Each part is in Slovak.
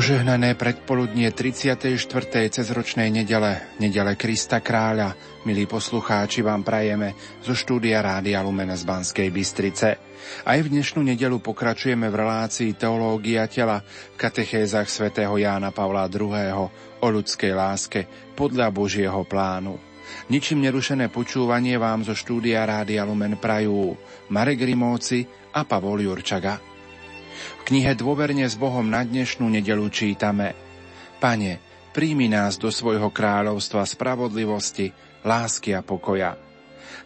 Požehnané predpoludnie 34. cezročnej nedele, nedele Krista Kráľa, milí poslucháči, vám prajeme zo štúdia Rádia Lumen z Banskej Bystrice. Aj v dnešnú nedelu pokračujeme v relácii Teológia tela v katechézach svätého Jána Pavla II. o ľudskej láske podľa Božieho plánu. Ničím nerušené počúvanie vám zo štúdia Rádia Lumen prajú Marek Rimóci a Pavol Jurčaga. V knihe Dôverne s Bohom na dnešnú nedelu čítame Pane, príjmi nás do svojho kráľovstva spravodlivosti, lásky a pokoja.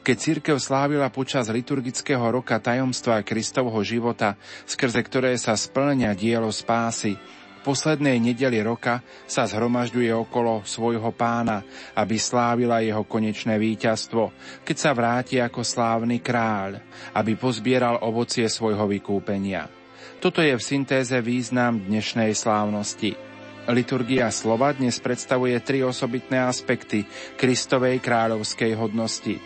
Keď církev slávila počas liturgického roka tajomstva Kristovho života, skrze ktoré sa splňa dielo spásy, poslednej nedeli roka sa zhromažďuje okolo svojho pána, aby slávila jeho konečné víťazstvo, keď sa vráti ako slávny kráľ, aby pozbieral ovocie svojho vykúpenia. Toto je v syntéze význam dnešnej slávnosti. Liturgia slova dnes predstavuje tri osobitné aspekty Kristovej kráľovskej hodnosti.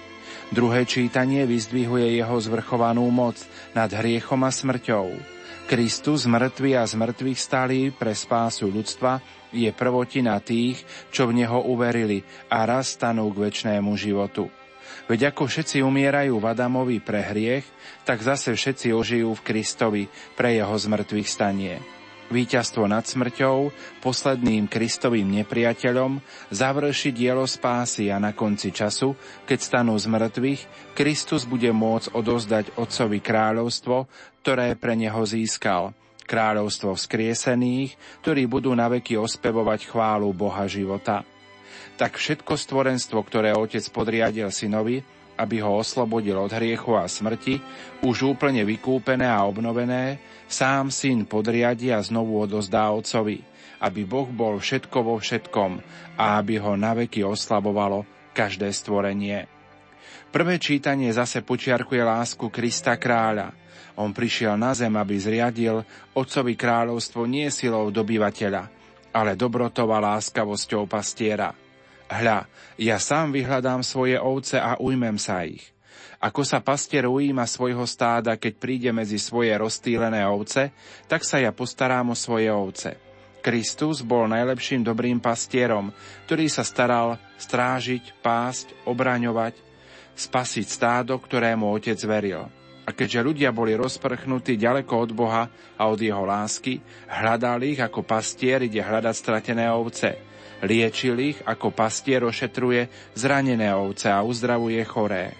Druhé čítanie vyzdvihuje jeho zvrchovanú moc nad hriechom a smrťou. Kristus mŕtvy a z mŕtvych pre spásu ľudstva je prvotina tých, čo v Neho uverili a raz stanú k väčšnému životu. Veď ako všetci umierajú v Adamovi pre hriech, tak zase všetci ožijú v Kristovi pre jeho zmrtvých stanie. Výťazstvo nad smrťou, posledným Kristovým nepriateľom, završi dielo spásy a na konci času, keď stanú z mŕtvych, Kristus bude môcť odozdať Otcovi kráľovstvo, ktoré pre neho získal, kráľovstvo vzkriesených, ktorí budú naveky ospevovať chválu Boha života tak všetko stvorenstvo, ktoré otec podriadil synovi, aby ho oslobodil od hriechu a smrti, už úplne vykúpené a obnovené, sám syn podriadi a znovu odozdá otcovi, aby Boh bol všetko vo všetkom a aby ho naveky oslabovalo každé stvorenie. Prvé čítanie zase počiarkuje lásku Krista kráľa. On prišiel na zem, aby zriadil otcovi kráľovstvo nie silou dobyvateľa, ale dobrotou a láskavosťou pastiera – Hľa, ja sám vyhľadám svoje ovce a ujmem sa ich. Ako sa pastier ujíma svojho stáda, keď príde medzi svoje roztýlené ovce, tak sa ja postarám o svoje ovce. Kristus bol najlepším dobrým pastierom, ktorý sa staral strážiť, pásť, obraňovať, spasiť stádo, ktorému otec veril. A keďže ľudia boli rozprchnutí ďaleko od Boha a od jeho lásky, hľadali ich ako pastier ide hľadať stratené ovce – Liečil ich, ako pastier ošetruje zranené ovce a uzdravuje choré.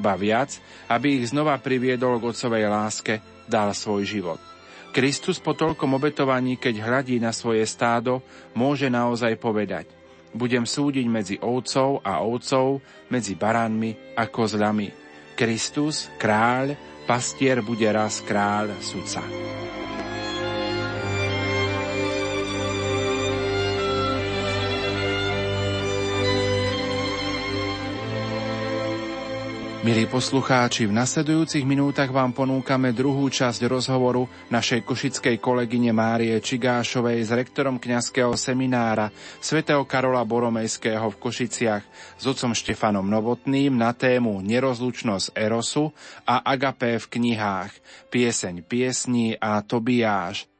Ba viac, aby ich znova priviedol k otcovej láske, dal svoj život. Kristus po toľkom obetovaní, keď hľadí na svoje stádo, môže naozaj povedať Budem súdiť medzi ovcov a ovcov, medzi baránmi a kozľami. Kristus, kráľ, pastier bude raz kráľ, sudca. Milí poslucháči, v nasledujúcich minútach vám ponúkame druhú časť rozhovoru našej košickej kolegyne Márie Čigášovej s rektorom kňazského seminára svätého Karola Boromejského v Košiciach s otcom Štefanom Novotným na tému Nerozlučnosť Erosu a Agapé v knihách Pieseň piesní a Tobiáš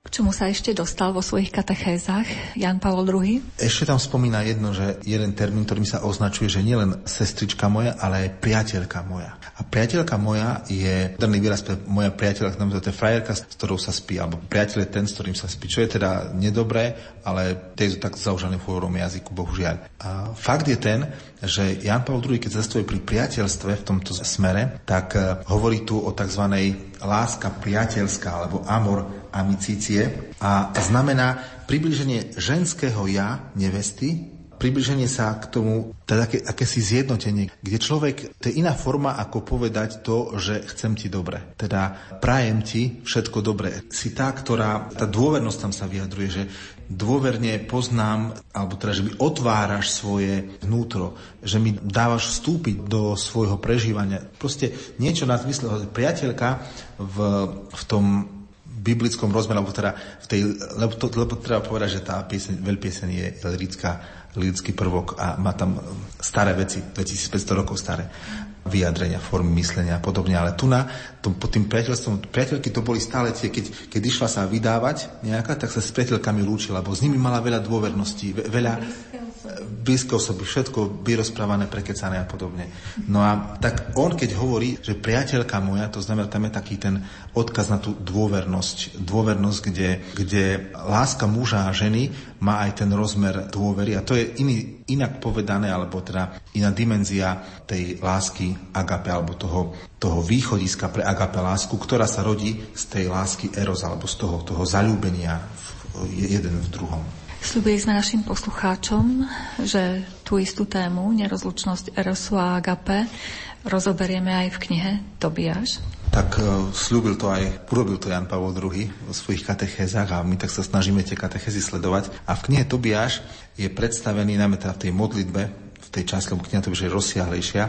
k čomu sa ešte dostal vo svojich katechézach Jan Pavol II? Ešte tam spomína jedno, že jeden termín, ktorým sa označuje, že nielen sestrička moja, ale aj priateľka moja. A priateľka moja je, ten výraz pre moja priateľka, znamená to je frajerka, s ktorou sa spí, alebo priateľ je ten, s ktorým sa spí, čo je teda nedobré, ale to je tak zaužané v hovorom jazyku, bohužiaľ. A fakt je ten, že Jan Pavel II, keď zastojí pri priateľstve v tomto smere, tak eh, hovorí tu o tzv. Láska priateľská, alebo amor amicície a znamená približenie ženského ja nevesty približenie sa k tomu, teda aké, akési zjednotenie, kde človek, to je iná forma, ako povedať to, že chcem ti dobre. Teda prajem ti všetko dobre. Si tá, ktorá, tá dôvernosť tam sa vyjadruje, že dôverne poznám, alebo teda, že mi otváraš svoje vnútro, že mi dávaš vstúpiť do svojho prežívania. Proste niečo na zmysle, priateľka v, v tom biblickom rozmere, lebo teda v tej, lebo, to, lebo treba povedať, že tá pieseň, veľpieseň je lirická, lirický prvok a má tam staré veci, 2500 rokov staré vyjadrenia, formy myslenia a podobne. Ale tu na, tom, pod tým priateľstvom, priateľky to boli stále tie, keď, keď išla sa vydávať nejaká, tak sa s priateľkami lúčila, lebo s nimi mala veľa dôverností, veľa blízke osoby, všetko vyrozprávané, prekecané a podobne. No a tak on, keď hovorí, že priateľka moja, to znamená, tam je taký ten odkaz na tú dôvernosť. Dôvernosť, kde, kde láska muža a ženy má aj ten rozmer dôvery a to je iný, inak povedané, alebo teda iná dimenzia tej lásky agape, alebo toho, toho východiska pre agape lásku, ktorá sa rodí z tej lásky eros, alebo z toho, toho zalúbenia v, jeden v druhom. Sľubili sme našim poslucháčom, že tú istú tému, nerozlučnosť Erosu a Agape, rozoberieme aj v knihe Tobiáš. Tak uh, slúbil to aj, urobil to Jan Pavol II vo svojich katechézach a my tak sa snažíme tie katechézy sledovať. A v knihe Tobiáš je predstavený, najmä teda v tej modlitbe, tej časti, lebo kniha Tobiáš je rozsiahlejšia,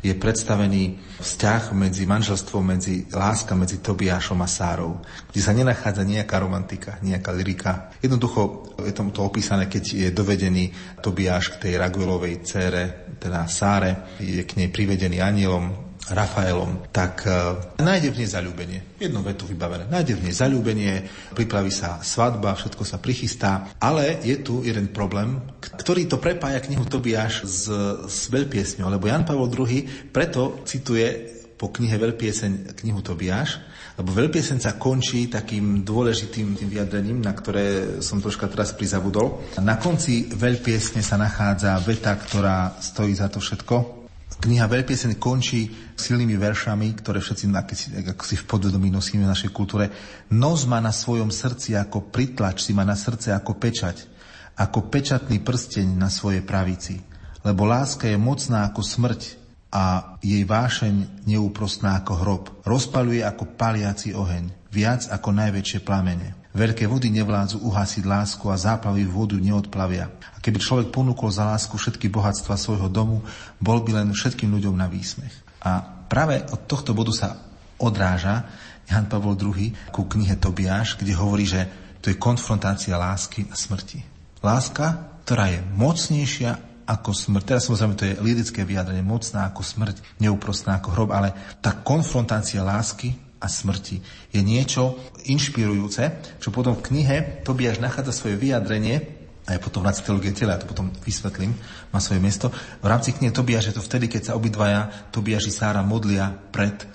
je predstavený vzťah medzi manželstvom, medzi láska medzi Tobiášom a Sárou, kde sa nenachádza nejaká romantika, nejaká lyrika. Jednoducho je tomu to opísané, keď je dovedený Tobiáš k tej Raguelovej cére, teda Sáre, je k nej privedený anielom, Rafaelom, tak uh, nájde v nej zalúbenie. Jednu vetu vybavené. Nájde v nej zalúbenie, pripraví sa svadba, všetko sa prichystá, ale je tu jeden problém, ktorý to prepája knihu Tobiáš s, s veľpiesňou, lebo Jan Pavel II preto cituje po knihe Veľpieseň knihu Tobiáš, lebo veľpieseň sa končí takým dôležitým tým vyjadrením, na ktoré som troška teraz prizabudol. Na konci veľpiesne sa nachádza veta, ktorá stojí za to všetko. Kniha Veľpieseň končí silnými veršami, ktoré všetci ako si v podvedomí nosíme v našej kultúre. Nos má na svojom srdci ako pritlač, si má na srdce ako pečať, ako pečatný prsteň na svojej pravici. Lebo láska je mocná ako smrť a jej vášeň neúprostná ako hrob. Rozpaluje ako paliaci oheň, viac ako najväčšie plamene. Veľké vody nevládzu uhasiť lásku a záplavy vodu neodplavia. A keby človek ponúkol za lásku všetky bohatstva svojho domu, bol by len všetkým ľuďom na výsmech. A práve od tohto bodu sa odráža Jan Pavol II ku knihe Tobiáš, kde hovorí, že to je konfrontácia lásky a smrti. Láska, ktorá je mocnejšia ako smrť. Teraz samozrejme to je lirické vyjadrenie, mocná ako smrť, neúprostná ako hrob, ale tá konfrontácia lásky a smrti. Je niečo inšpirujúce, čo potom v knihe Tobiaš nachádza svoje vyjadrenie, aj potom v rámci teológie tela, ja to potom vysvetlím, má svoje miesto. V rámci knihy Tobiaš je to vtedy, keď sa obidvaja Tobiaš i Sára modlia pred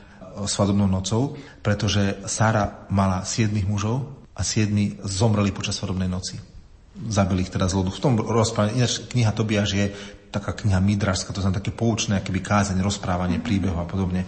svadobnou nocou, pretože Sára mala siedmých mužov a siedmi zomreli počas svadobnej noci. Zabili ich teda z lodu. V tom rozprávaní, ináč kniha Tobiaš je taká kniha midrašská, to znamená také poučné, akéby kázeň, rozprávanie, príbehu a podobne.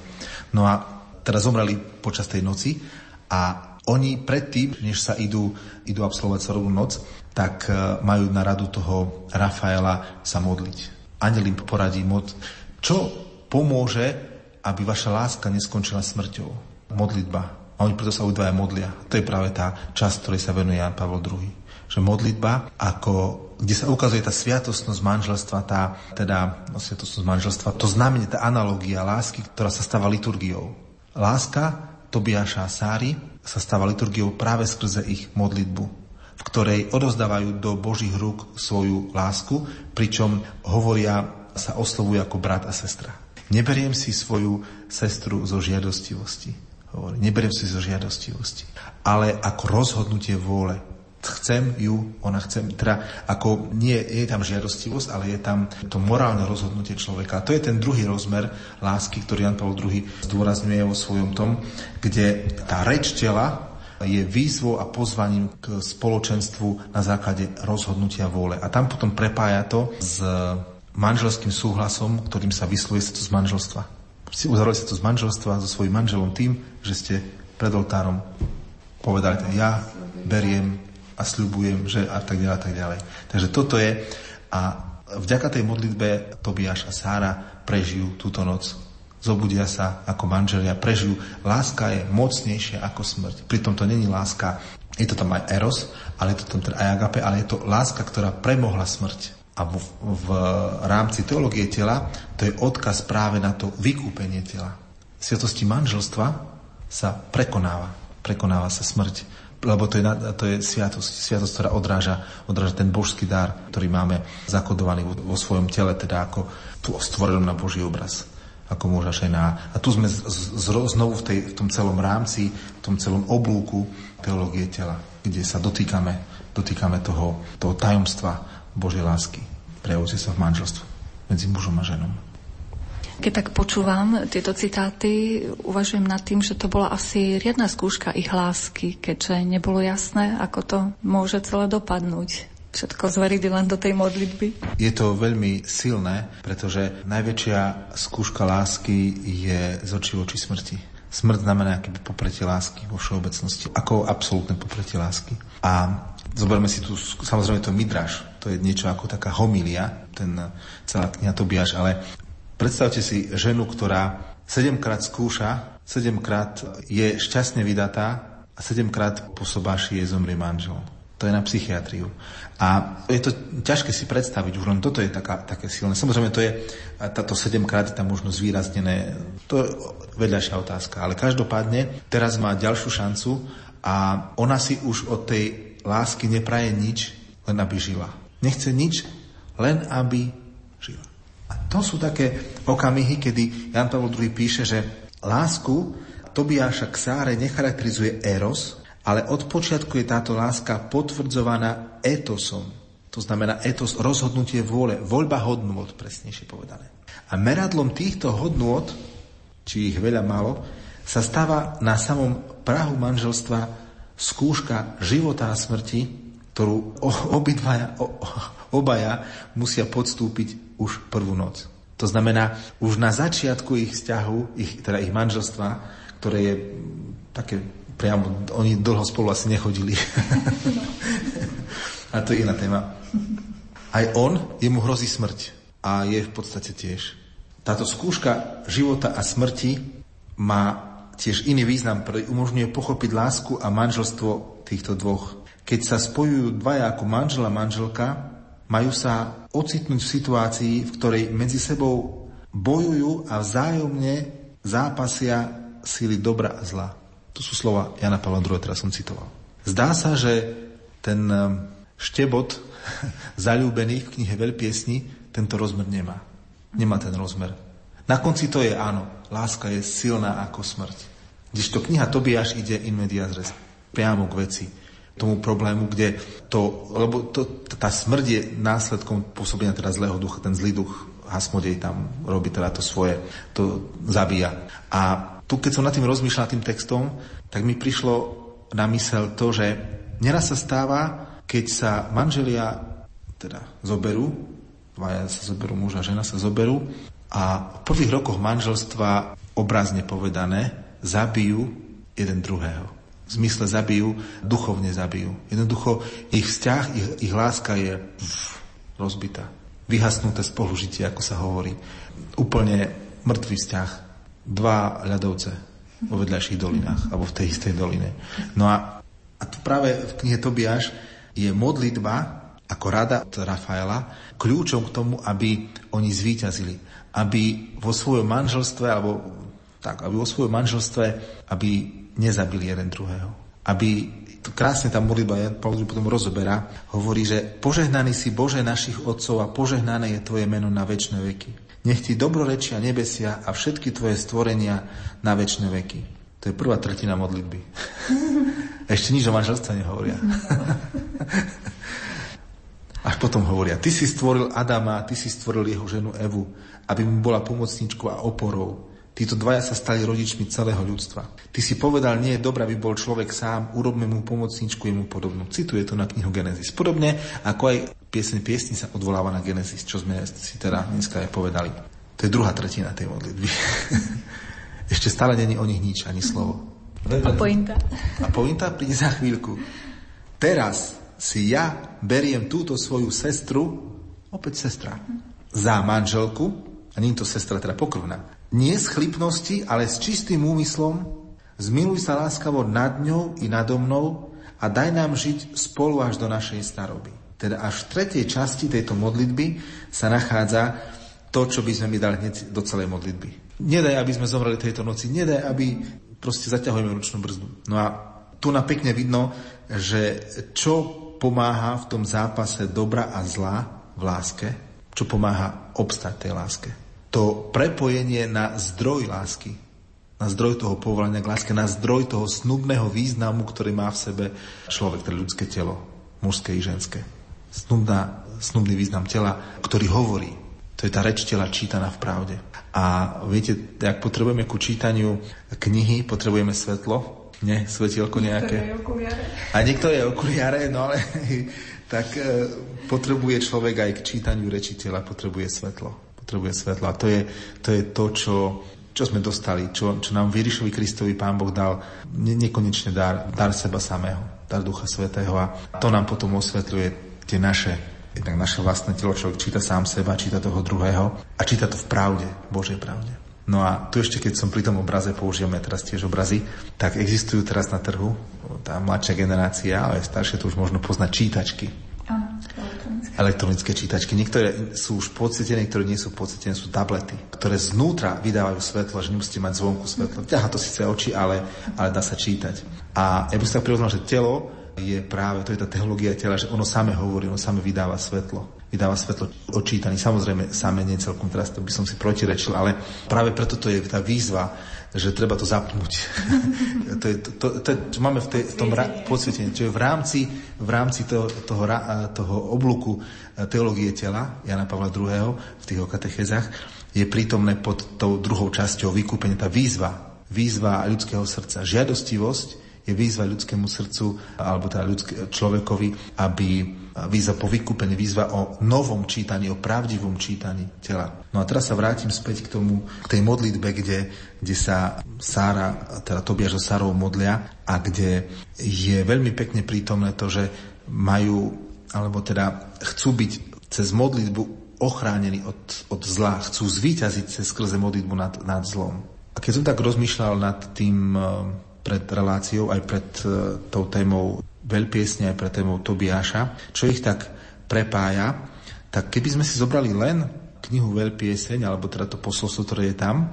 No a teda zomreli počas tej noci a oni predtým, než sa idú, idú absolvovať celú noc, tak e, majú na radu toho Rafaela sa modliť. Aniel im poradí mod, čo pomôže, aby vaša láska neskončila smrťou. Modlitba. A oni preto sa udvaja modlia. To je práve tá časť, ktorej sa venuje Jan Pavel II. Že modlitba, ako, kde sa ukazuje tá sviatostnosť manželstva, tá, teda no, sviatostnosť manželstva, to znamenie, tá analogia lásky, ktorá sa stáva liturgiou Láska Tobiaša a Sári sa stáva liturgiou práve skrze ich modlitbu, v ktorej odozdávajú do Božích rúk svoju lásku, pričom hovoria, sa oslovujú ako brat a sestra. Neberiem si svoju sestru zo žiadostivosti. Hovorí, neberiem si zo žiadostivosti, ale ako rozhodnutie vôle chcem ju, ona chce, teda ako nie je tam žiadostivosť, ale je tam to morálne rozhodnutie človeka. A to je ten druhý rozmer lásky, ktorý Jan Paul II zdôrazňuje vo svojom tom, kde tá reč tela je výzvou a pozvaním k spoločenstvu na základe rozhodnutia vôle. A tam potom prepája to s manželským súhlasom, ktorým sa vysluje z manželstva. Si uzavreli z manželstva so svojím manželom tým, že ste pred oltárom povedali, ja beriem a sľubujem, že a tak ďalej, a tak ďalej. Takže toto je a vďaka tej modlitbe Tobiáš a Sára prežijú túto noc. Zobudia sa ako manželia, prežijú. Láska je mocnejšia ako smrť. Pritom to není láska, je to tam aj eros, ale je to tam teda aj agape, ale je to láska, ktorá premohla smrť. A v, v rámci teológie tela to je odkaz práve na to vykúpenie tela. Sviatosti manželstva sa prekonáva prekonáva sa smrť. Lebo to je, to je sviatosť, sviatosť, ktorá odráža, odráža ten božský dar, ktorý máme zakodovaný vo, vo svojom tele, teda ako tu stvorenom na Boží obraz ako muža žena. A tu sme z, z, znovu v, tej, v tom celom rámci, v tom celom oblúku teológie tela, kde sa dotýkame, dotýkame toho, toho tajomstva Božej lásky, prejavujúce sa v manželstve medzi mužom a ženom. Keď tak počúvam tieto citáty, uvažujem nad tým, že to bola asi riadna skúška ich lásky, keďže nebolo jasné, ako to môže celé dopadnúť. Všetko zveriť len do tej modlitby. Je to veľmi silné, pretože najväčšia skúška lásky je z očí oči smrti. Smrť znamená akéby popretie lásky vo všeobecnosti, ako absolútne popretie lásky. A zoberme si tu, samozrejme to Midraš, to je niečo ako taká homilia, ten celá kniha Tobiaš, ale Predstavte si ženu, ktorá sedemkrát skúša, sedemkrát je šťastne vydatá a sedemkrát po sobáši jej zomrie manžel. To je na psychiatriu. A je to ťažké si predstaviť, už len toto je taká, také silné. Samozrejme, to je, táto sedemkrát je tam možno zvýraznené, to je vedľajšia otázka. Ale každopádne, teraz má ďalšiu šancu a ona si už od tej lásky nepraje nič, len aby žila. Nechce nič, len aby žila. A to sú také okamihy, kedy Jan Pavel II píše, že lásku Tobiáša k Sáre necharakterizuje eros, ale od počiatku je táto láska potvrdzovaná etosom. To znamená etos, rozhodnutie vôle, voľba hodnôt, presnejšie povedané. A meradlom týchto hodnôt, či ich veľa malo, sa stáva na samom prahu manželstva skúška života a smrti, ktorú obidvaja, obaja musia podstúpiť už prvú noc. To znamená, už na začiatku ich vzťahu, ich, teda ich manželstva, ktoré je také priamo, oni dlho spolu asi nechodili. a to je iná téma. Aj on, jemu hrozí smrť. A je v podstate tiež. Táto skúška života a smrti má tiež iný význam, ktorý umožňuje pochopiť lásku a manželstvo týchto dvoch. Keď sa spojujú dvaja ako manžel a manželka, majú sa ocitnúť v situácii, v ktorej medzi sebou bojujú a vzájomne zápasia síly dobra a zla. To sú slova Jana Pavla II, teraz som citoval. Zdá sa, že ten um, štebot zalúbených v knihe Veľpiesni tento rozmer nemá. Nemá ten rozmer. Na konci to je áno, láska je silná ako smrť. to kniha Tobiáš ide in medias res, priamo k veci tomu problému, kde to, lebo to, tá smrť je následkom pôsobenia teda zlého ducha, ten zlý duch Hasmodej tam robí teda to svoje, to zabíja. A tu, keď som nad tým rozmýšľal, tým textom, tak mi prišlo na mysel to, že neraz sa stáva, keď sa manželia teda zoberú, dvaja sa zoberú, muž a žena sa zoberú a v prvých rokoch manželstva obrazne povedané zabijú jeden druhého v zmysle zabijú, duchovne zabijú. Jednoducho ich vzťah, ich, ich láska je pff, rozbitá. Vyhasnuté spolužitie, ako sa hovorí. Úplne mŕtvý vzťah. Dva ľadovce vo vedľajších dolinách, alebo v tej istej doline. No a, a tu práve v knihe Tobiáš je modlitba ako rada od Rafaela kľúčom k tomu, aby oni zvíťazili. Aby vo svojom manželstve, alebo tak, aby vo svojom manželstve, aby nezabili jeden druhého. Aby to krásne tá modlitba, ja potom rozoberá, hovorí, že požehnaný si Bože našich otcov a požehnané je Tvoje meno na väčšie veky. Nech Ti dobrorečia nebesia a všetky Tvoje stvorenia na väčšie veky. To je prvá tretina modlitby. Ešte nič o manželstve nehovoria. Až potom hovoria, ty si stvoril Adama, ty si stvoril jeho ženu Evu, aby mu bola pomocníčkou a oporou. Títo dvaja sa stali rodičmi celého ľudstva. Ty si povedal, nie je dobré, aby bol človek sám, urobme mu pomocničku jemu podobnú. Cituje to na knihu Genesis. Podobne ako aj pieseň piesni sa odvoláva na Genesis, čo sme si teda dneska aj povedali. To je druhá tretina tej modlitby. Ešte stále není o nich nič, ani slovo. A pointa. A pointa príde za chvíľku. Teraz si ja beriem túto svoju sestru, opäť sestra, za manželku, a nie je to sestra teda pokrvná, nie z chlipnosti, ale s čistým úmyslom, zmiluj sa láskavo nad ňou i nado mnou a daj nám žiť spolu až do našej staroby. Teda až v tretej časti tejto modlitby sa nachádza to, čo by sme mi dali hneď do celej modlitby. Nedaj, aby sme zomreli tejto noci, nedaj, aby proste zaťahujeme ručnú brzdu. No a tu na pekne vidno, že čo pomáha v tom zápase dobra a zla v láske, čo pomáha obstať tej láske. To prepojenie na zdroj lásky, na zdroj toho povolania k láske, na zdroj toho snubného významu, ktorý má v sebe človek, teda ľudské telo, mužské i ženské. Snubná, snubný význam tela, ktorý hovorí. To je tá reč tela čítaná v pravde. A viete, ak potrebujeme ku čítaniu knihy, potrebujeme svetlo, nie, svetielko nejaké. A niekto je okuliare, no ale tak e, potrebuje človek aj k čítaniu rečiteľa, potrebuje svetlo. Potrebuje svetlo. A to je to, je to čo, čo sme dostali, čo, čo nám Vyrišovi Kristovi Pán Boh dal ne, nekonečne dar, dar seba samého, dar Ducha Svetého a to nám potom osvetľuje tie naše jednak naše vlastné telo, človek číta sám seba, číta toho druhého a číta to v pravde, Božej pravde. No a tu ešte, keď som pri tom obraze, používame teraz tiež obrazy, tak existujú teraz na trhu, tá mladšia generácia, ale staršie to už možno poznať čítačky. Elektronické. elektronické čítačky. Niektoré sú už pocitené, niektoré nie sú pocitené, sú tablety, ktoré znútra vydávajú svetlo, že nemusíte mať zvonku svetlo. Ťaha to síce oči, ale, ale dá sa čítať. A ja by som tak prirovnal, že telo je práve, to je tá technológia tela, že ono same hovorí, ono same vydáva svetlo. Vydáva svetlo očítaný. Samozrejme, same nie celkom, teraz to by som si protirečil, ale práve preto to je tá výzva, že treba to zapnúť. to, je, to, to, to, čo máme v, tej, v tom ra- podsvietení, čiže v rámci, v rámci toho, toho, toho oblúku e, teológie tela Jana Pavla II. v tých katechezách je prítomné pod tou druhou časťou vykúpenia tá výzva, výzva ľudského srdca, žiadostivosť, je výzva ľudskému srdcu, alebo teda ľudské, človekovi, aby výzva po vykúpení, výzva o novom čítaní, o pravdivom čítaní tela. No a teraz sa vrátim späť k tomu, k tej modlitbe, kde, kde sa Sára, teda Tobiaž so Sárou modlia a kde je veľmi pekne prítomné to, že majú, alebo teda chcú byť cez modlitbu ochránení od, od zla, chcú zvíťaziť cez skrze modlitbu nad, nad zlom. A keď som tak rozmýšľal nad tým pred reláciou, aj pred uh, tou témou veľpiesne, aj pred témou Tobiáša, čo ich tak prepája, tak keby sme si zobrali len knihu Veľpieseň, alebo teda to posolstvo, ktoré je tam,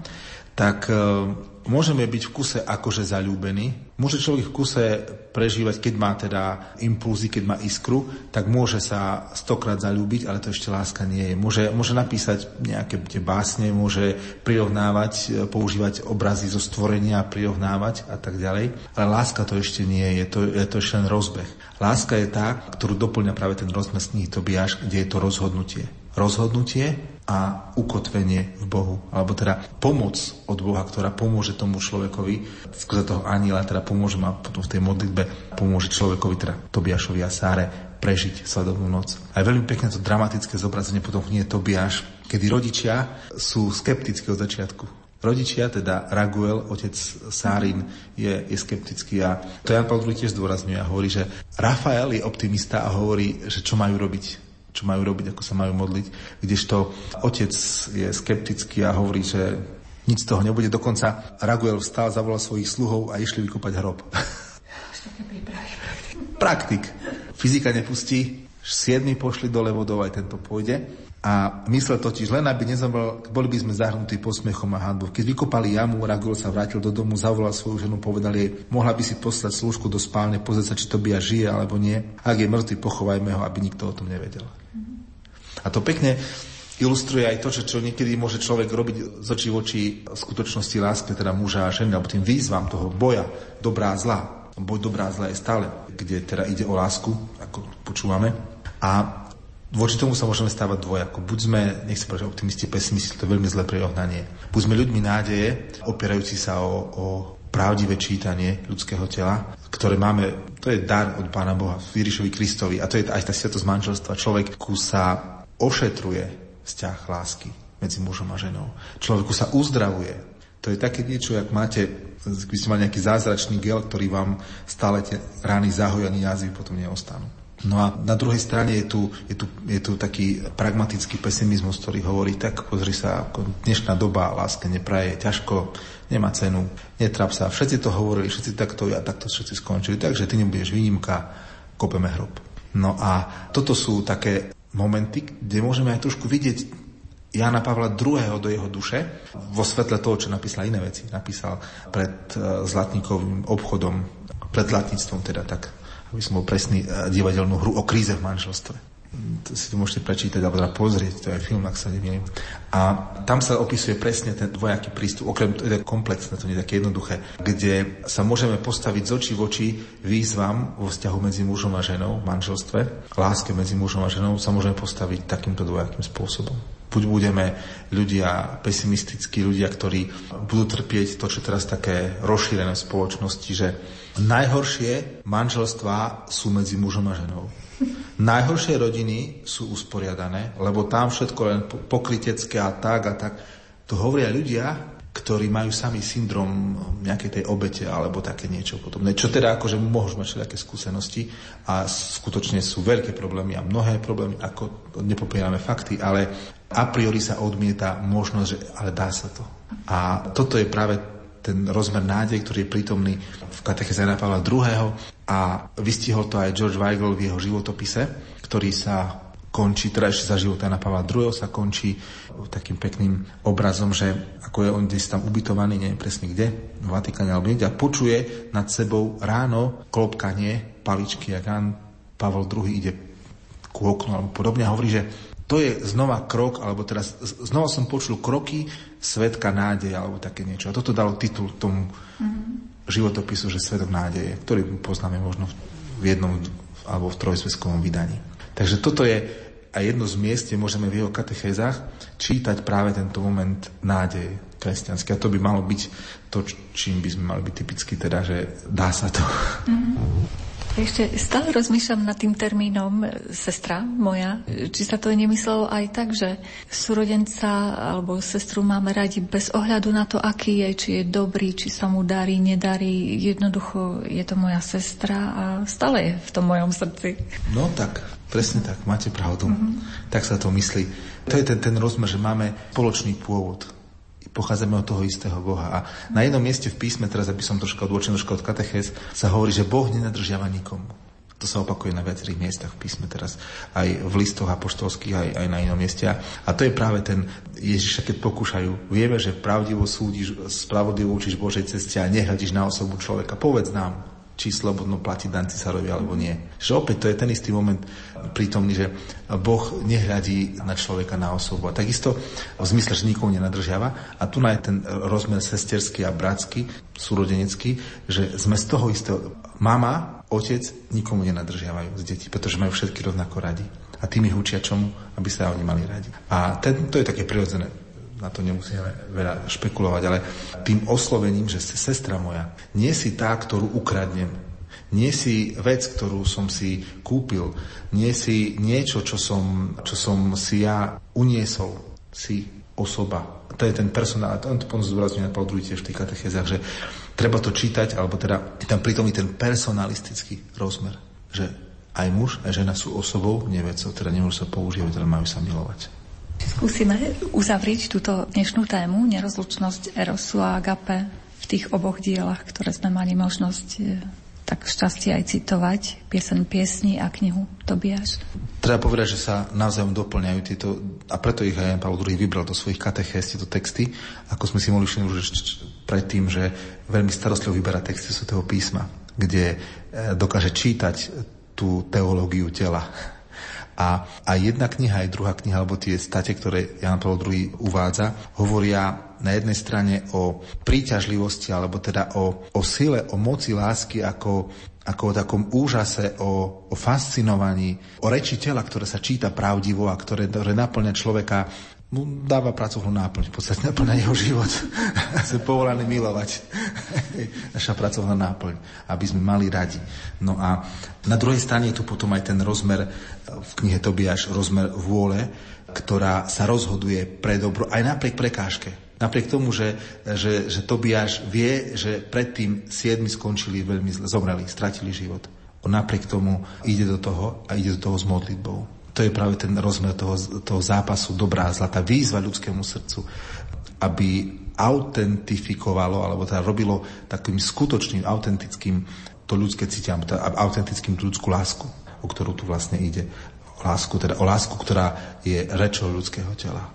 tak uh, môžeme byť v kuse akože zalúbení. Môže človek v kuse prežívať, keď má teda impulzy, keď má iskru, tak môže sa stokrát zalúbiť, ale to ešte láska nie je. Môže, môže napísať nejaké tie básne, môže prirovnávať, e, používať obrazy zo stvorenia, prirovnávať a tak ďalej. Ale láska to ešte nie je, to, je to ešte len rozbeh. Láska je tá, ktorú doplňa práve ten rozmer knihy Tobiáš, kde je to rozhodnutie. Rozhodnutie a ukotvenie v Bohu. Alebo teda pomoc od Boha, ktorá pomôže tomu človekovi, skrze toho aniela, teda pomôže ma potom v tej modlitbe, pomôže človekovi, teda Tobiašovi a Sáre, prežiť sledovnú noc. A veľmi pekné to dramatické zobrazenie potom nie Tobiaš, kedy rodičia sú skeptickí od začiatku. Rodičia, teda Raguel, otec Sárin, je, je skeptický a to Jan Paul II tiež zdôrazňuje a hovorí, že Rafael je optimista a hovorí, že čo majú robiť čo majú robiť, ako sa majú modliť, kdežto otec je skeptický a hovorí, že nič z toho nebude. Dokonca Raguel vstal, zavolal svojich sluhov a išli vykúpať hrob. Praktik. Fyzika nepustí, siedmi pošli dole vodou, aj tento pôjde. A myslel totiž len, aby nezomrel, boli by sme zahrnutí posmechom a hanbou. Keď vykopali jamu, Ragul sa vrátil do domu, zavolal svoju ženu, povedal jej, mohla by si poslať služku do spálne, pozrieť sa, či to by žije alebo nie. Ak je mŕtvy, pochovajme ho, aby nikto o tom nevedel. A to pekne ilustruje aj to, že čo niekedy môže človek robiť z očí v oči skutočnosti lásky, teda muža a ženy, alebo tým výzvam toho boja, dobrá a zlá. Boj dobrá a zlá je stále, kde teda ide o lásku, ako počúvame. A voči tomu sa môžeme stávať dvojako. Buď sme, nech sa optimisti, pesimisti, to je veľmi zlé prejohnanie. Buď sme ľuďmi nádeje, opierajúci sa o, o pravdivé čítanie ľudského tela, ktoré máme, to je dar od Pána Boha, Ježišovi Kristovi a to je aj tá sviatosť manželstva. Človek sa ošetruje vzťah lásky medzi mužom a ženou. Človeku sa uzdravuje. To je také niečo, ak máte, by ste mali nejaký zázračný gel, ktorý vám stále tie rány zahoja, ani jazvy potom neostanú. No a na druhej strane je tu, je tu, je tu taký pragmatický pesimizmus, ktorý hovorí, tak pozri sa, ako dnešná doba láske nepraje, ťažko, nemá cenu, netrap sa. Všetci to hovorili, všetci takto a takto všetci skončili, takže ty nebudeš výnimka, kopeme hrob. No a toto sú také momenty, kde môžeme aj trošku vidieť Jana Pavla II. do jeho duše vo svetle toho, čo napísal iné veci. Napísal pred e, Zlatníkovým obchodom pred zlatníctvom teda tak, aby som bol presný, e, divadelnú hru o kríze v manželstve si to môžete prečítať alebo teda pozrieť, to je film, ak sa neviem. A tam sa opisuje presne ten dvojaký prístup, okrem to je komplexné, to nie je také jednoduché, kde sa môžeme postaviť z očí v oči výzvam vo vzťahu medzi mužom a ženou v manželstve, láske medzi mužom a ženou sa môžeme postaviť takýmto dvojakým spôsobom. Buď budeme ľudia pesimistickí, ľudia, ktorí budú trpieť to, čo teraz také rozšírené v spoločnosti, že najhoršie manželstvá sú medzi mužom a ženou. Najhoršie rodiny sú usporiadané, lebo tam všetko len pokrytecké a tak a tak. To hovoria ľudia, ktorí majú sami syndrom nejakej tej obete alebo také niečo podobné. Čo teda akože môžu mať všetké skúsenosti a skutočne sú veľké problémy a mnohé problémy, ako nepopierame fakty, ale a priori sa odmieta možnosť, že ale dá sa to. A toto je práve ten rozmer nádej, ktorý je prítomný v katecheze Jana Pavla II. A vystihol to aj George Weigel v jeho životopise, ktorý sa končí, teda ešte za života Jana Pavla II. sa končí takým pekným obrazom, že ako je on dnes tam ubytovaný, neviem presne kde, v Vatikáne alebo niekde, a počuje nad sebou ráno klopkanie paličky, ak Jan Pavel II ide ku oknu alebo podobne a hovorí, že to je znova krok, alebo teraz znova som počul kroky svetka nádeje, alebo také niečo. A toto dalo titul tomu mm-hmm. životopisu, že svetok nádeje, ktorý poznáme možno v jednom alebo v trojsveskovom vydaní. Takže toto je a jedno z miest, kde môžeme v jeho katechézach čítať práve tento moment nádeje kresťanské. A to by malo byť to, čím by sme mali byť typicky, teda, že dá sa to. Mm-hmm. Ešte stále rozmýšľam nad tým termínom e, sestra moja. Či sa to nemyslelo aj tak, že súrodenca alebo sestru máme radi bez ohľadu na to, aký je, či je dobrý, či sa mu darí, nedarí. Jednoducho je to moja sestra a stále je v tom mojom srdci. No tak, presne tak, máte pravdu. Mm-hmm. Tak sa to myslí. To je ten, ten rozmer, že máme spoločný pôvod pochádzame od toho istého Boha. A na jednom mieste v písme, teraz aby som troška odločil troška od katechez, sa hovorí, že Boh nenadržiava nikomu. To sa opakuje na viacerých miestach v písme teraz, aj v listoch apoštolských, aj, aj na inom mieste. A to je práve ten Ježiša, keď pokúšajú. Vieme, že pravdivo súdiš, spravodlivo učíš Božej ceste a nehľadíš na osobu človeka. Povedz nám, či slobodno platí dan cisárovi alebo nie. Že opäť to je ten istý moment prítomný, že Boh nehľadí na človeka, na osobu. A takisto v zmysle, že nikomu nenadržiava. A tu je ten rozmer sesterský a bratský, súrodenecký, že sme z toho istého. Mama, otec nikomu nenadržiavajú z detí, pretože majú všetky rovnako radi. A tým ich učia čomu, aby sa oni mali radi. A ten, to je také prirodzené na to nemusíme veľa špekulovať, ale tým oslovením, že si sestra moja, nie si tá, ktorú ukradnem, nie si vec, ktorú som si kúpil, nie si niečo, čo som, čo som si ja uniesol, si osoba. To je ten personál, to on to potom zdôrazňuje na tiež v tých katechézach, že treba to čítať, alebo teda je tam prítomný ten personalistický rozmer, že aj muž, aj žena sú osobou, nie vecou, teda nemôžu sa používať, ale majú sa milovať. Skúsime uzavrieť túto dnešnú tému, nerozlučnosť Erosu a Agape v tých oboch dielach, ktoré sme mali možnosť e, tak šťastie aj citovať, piesen piesni a knihu Tobiaš. Treba povedať, že sa navzájom doplňajú tieto, a preto ich aj Pavel II vybral do svojich katechés, tieto texty, ako sme si mohli všimnúť už predtým, že veľmi starostlivo vyberá texty svätého písma, kde e, dokáže čítať tú teológiu tela, a aj jedna kniha, aj druhá kniha, alebo tie state, ktoré Jan Pavel II uvádza, hovoria na jednej strane o príťažlivosti, alebo teda o, o sile, o moci lásky ako, ako o takom úžase, o, o fascinovaní, o reči tela, ktoré sa číta pravdivo a ktoré, ktoré naplňa človeka mu dáva pracovnú náplň, v podstate naplňa jeho život. sme povolaní milovať. Naša pracovná náplň, aby sme mali radi. No a na druhej strane je tu potom aj ten rozmer v knihe Tobiaš, rozmer vôle, ktorá sa rozhoduje pre dobro aj napriek prekážke. Napriek tomu, že, že, že Tobiaš vie, že predtým siedmi skončili veľmi zle, zomreli, stratili život. On napriek tomu ide do toho a ide do toho s modlitbou to je práve ten rozmer toho, toho zápasu dobrá a zlatá výzva ľudskému srdcu, aby autentifikovalo, alebo teda robilo takým skutočným, autentickým to ľudské cítia, autentickým tú ľudskú lásku, o ktorú tu vlastne ide. O lásku, teda o lásku, ktorá je rečou ľudského tela.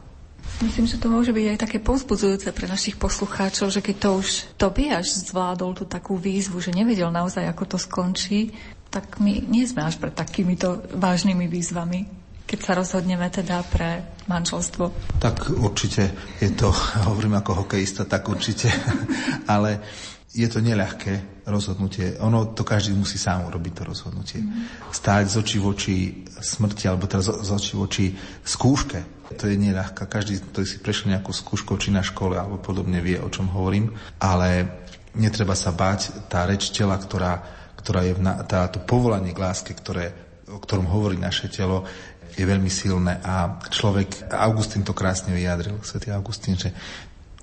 Myslím, že to môže byť aj také povzbudzujúce pre našich poslucháčov, že keď to už Tobiaš zvládol tú takú výzvu, že nevedel naozaj, ako to skončí, tak my nie sme až pred takýmito vážnymi výzvami, keď sa rozhodneme teda pre manželstvo. Tak určite je to, hovorím ako hokejista, tak určite, ale je to neľahké rozhodnutie. Ono to každý musí sám urobiť to rozhodnutie. Mm. Stáť z očí v oči smrti, alebo teraz z očí v oči skúške, to je neľahká. Každý, ktorý si prešiel nejakú skúšku, či na škole alebo podobne, vie, o čom hovorím. Ale netreba sa báť. Tá reč tela, ktorá, ktorá je, na, tá, to povolanie k láske, ktoré, o ktorom hovorí naše telo, je veľmi silné a človek, Augustín to krásne vyjadril, svätý Augustín, že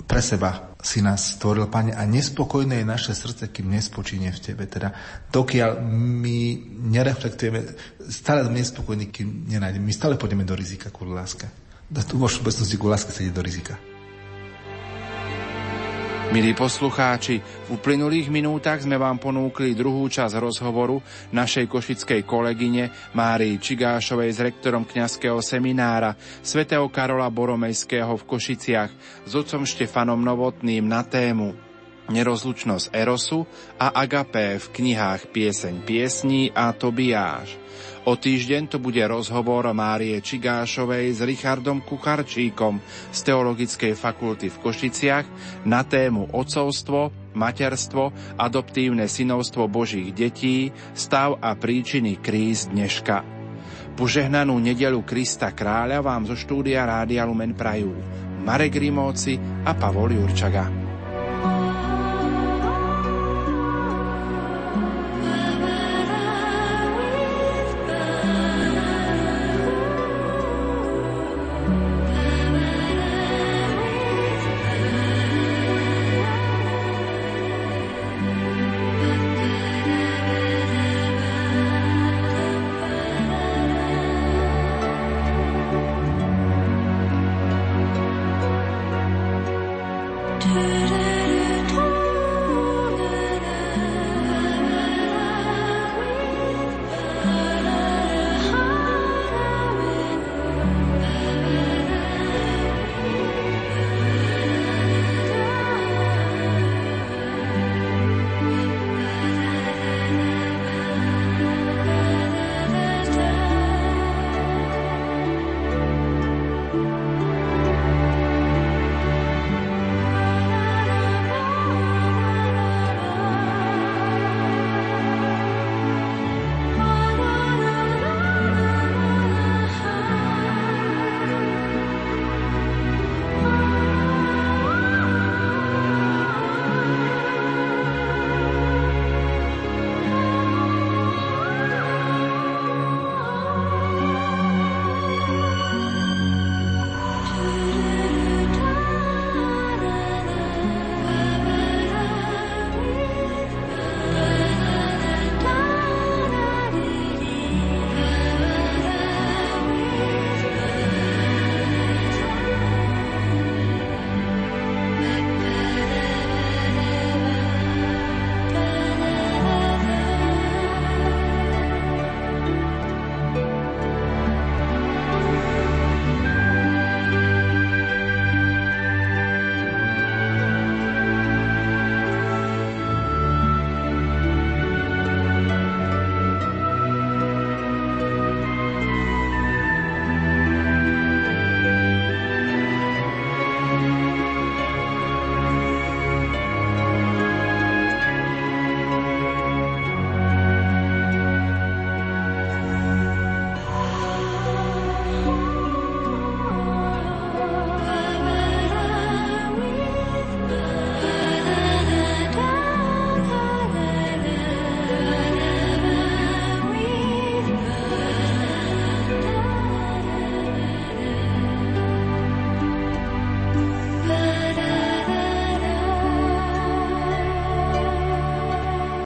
pre seba si nás stvoril, Pane, a nespokojné je naše srdce, kým nespočíne v Tebe. Teda dokiaľ my nereflektujeme, stále sme nespokojní, kým nenájdeme. My stále pôjdeme do rizika kvôli láske vo všeobecnosti ku láske sa ide do rizika. Milí poslucháči, v uplynulých minútach sme vám ponúkli druhú časť rozhovoru našej košickej kolegyne Márii Čigášovej s rektorom kňazského seminára svätého Karola Boromejského v Košiciach s otcom Štefanom Novotným na tému Nerozlučnosť Erosu a Agapé v knihách Pieseň piesní a Tobiáš. O týždeň to bude rozhovor Márie Čigášovej s Richardom Kucharčíkom z Teologickej fakulty v Košiciach na tému ocovstvo, materstvo, adoptívne synovstvo Božích detí, stav a príčiny kríz dneška. Požehnanú nedelu Krista Kráľa vám zo štúdia Rádia Lumen prajú Marek Rimóci a Pavol Jurčaga.